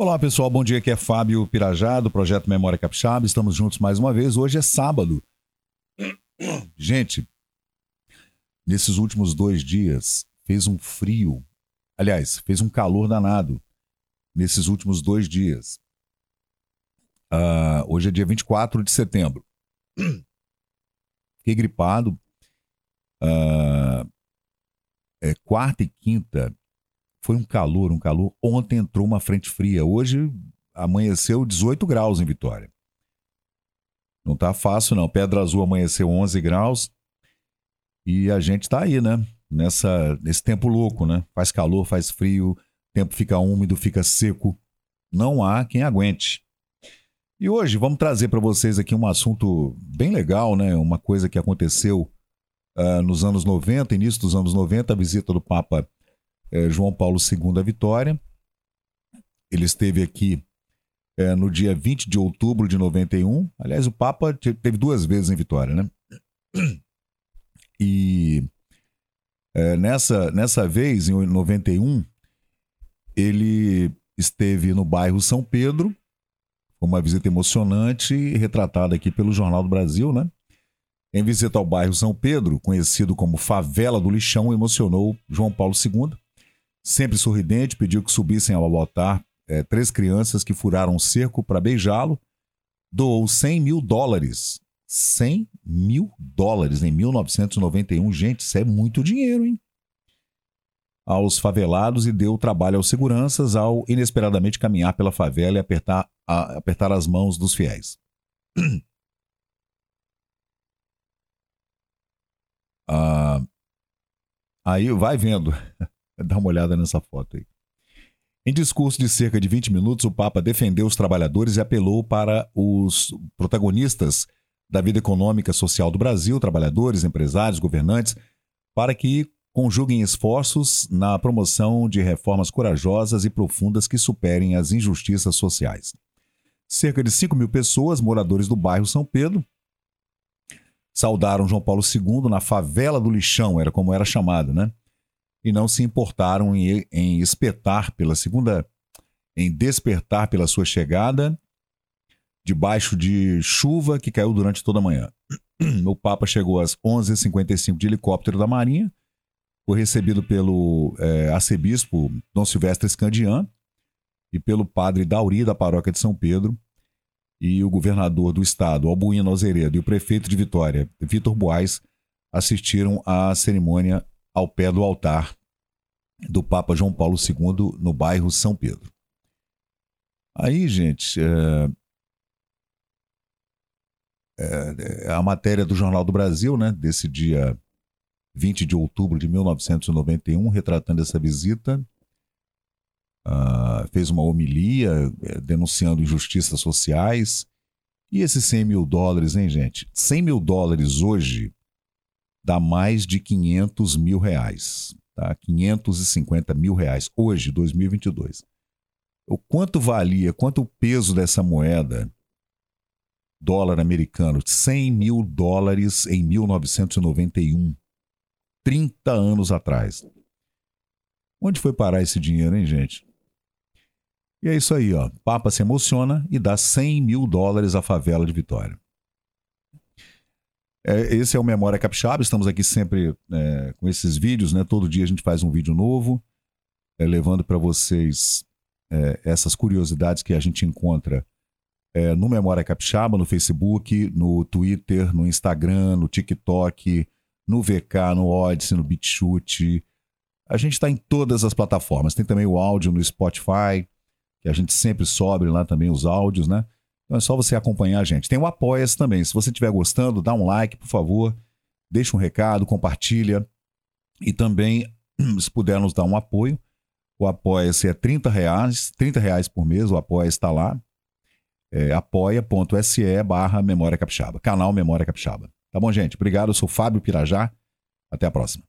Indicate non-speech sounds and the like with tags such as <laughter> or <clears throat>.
Olá pessoal, bom dia. Aqui é Fábio Pirajá do Projeto Memória Capixaba. Estamos juntos mais uma vez. Hoje é sábado. <clears throat> Gente, nesses últimos dois dias fez um frio. Aliás, fez um calor danado nesses últimos dois dias. Uh, hoje é dia 24 de setembro. <clears throat> Fiquei gripado. Uh, é, quarta e quinta foi um calor, um calor. Ontem entrou uma frente fria. Hoje amanheceu 18 graus em Vitória. Não tá fácil, não. Pedra Azul amanheceu 11 graus. E a gente tá aí, né? Nessa, nesse tempo louco, né? Faz calor, faz frio, o tempo fica úmido, fica seco. Não há quem aguente. E hoje vamos trazer para vocês aqui um assunto bem legal, né? Uma coisa que aconteceu uh, nos anos 90, início dos anos 90, a visita do Papa é, João Paulo II a Vitória. Ele esteve aqui é, no dia 20 de outubro de 91. Aliás, o Papa teve duas vezes em Vitória, né? E é, nessa, nessa vez, em 91, ele esteve no bairro São Pedro. Uma visita emocionante, retratada aqui pelo Jornal do Brasil, né? Em visita ao bairro São Pedro, conhecido como Favela do Lixão, emocionou João Paulo II Sempre sorridente, pediu que subissem ao altar é, três crianças que furaram um cerco para beijá-lo. Doou 100 mil dólares. 100 mil dólares em 1991. Gente, isso é muito dinheiro, hein? Aos favelados e deu trabalho aos seguranças ao inesperadamente caminhar pela favela e apertar, a, apertar as mãos dos fiéis. <clears throat> Ah, aí vai vendo. Dá uma olhada nessa foto aí. Em discurso de cerca de 20 minutos, o Papa defendeu os trabalhadores e apelou para os protagonistas da vida econômica e social do Brasil, trabalhadores, empresários, governantes, para que conjuguem esforços na promoção de reformas corajosas e profundas que superem as injustiças sociais. Cerca de 5 mil pessoas, moradores do bairro São Pedro, saudaram João Paulo II na favela do lixão, era como era chamado, né? E não se importaram em, em espetar pela segunda, em despertar pela sua chegada, debaixo de chuva que caiu durante toda a manhã. <clears throat> O Papa chegou às 11h55 de helicóptero da Marinha, foi recebido pelo é, arcebispo Dom Silvestre Escandian e pelo padre Dauri da paróquia de São Pedro, e o governador do estado, Albuíno Azeredo, e o prefeito de Vitória, Vitor Boaz, assistiram à cerimônia ao pé do altar do Papa João Paulo II no bairro São Pedro. Aí, gente, é, é, é a matéria do Jornal do Brasil, né, desse dia 20 de outubro de 1991, retratando essa visita. Uh, fez uma homilia é, denunciando injustiças sociais. E esses 100 mil dólares, hein, gente? 100 mil dólares hoje dá mais de 500 mil reais, tá? 550 mil reais hoje, 2022. O quanto valia, quanto o peso dessa moeda, dólar americano, 100 mil dólares em 1991, 30 anos atrás. Onde foi parar esse dinheiro, hein, gente? E é isso aí, ó. Papa se emociona e dá 100 mil dólares à favela de Vitória. É, esse é o Memória Capixaba, estamos aqui sempre é, com esses vídeos, né? Todo dia a gente faz um vídeo novo, é, levando para vocês é, essas curiosidades que a gente encontra é, no Memória Capixaba, no Facebook, no Twitter, no Instagram, no TikTok, no VK, no Odyssey, no BitChute. A gente está em todas as plataformas. Tem também o áudio no Spotify, que a gente sempre sobe lá também os áudios, né? Então é só você acompanhar a gente. Tem o Apoia-se também. Se você estiver gostando, dá um like, por favor. Deixa um recado, compartilha. E também, <clears throat> se puder nos dar um apoio, o Apoia-se é 30 reais, 30 reais por mês, o Apoia está lá. É apoia.se barra Memória Capixaba. Canal Memória Capixaba. Tá bom, gente? Obrigado, eu sou Fábio Pirajá. Até a próxima.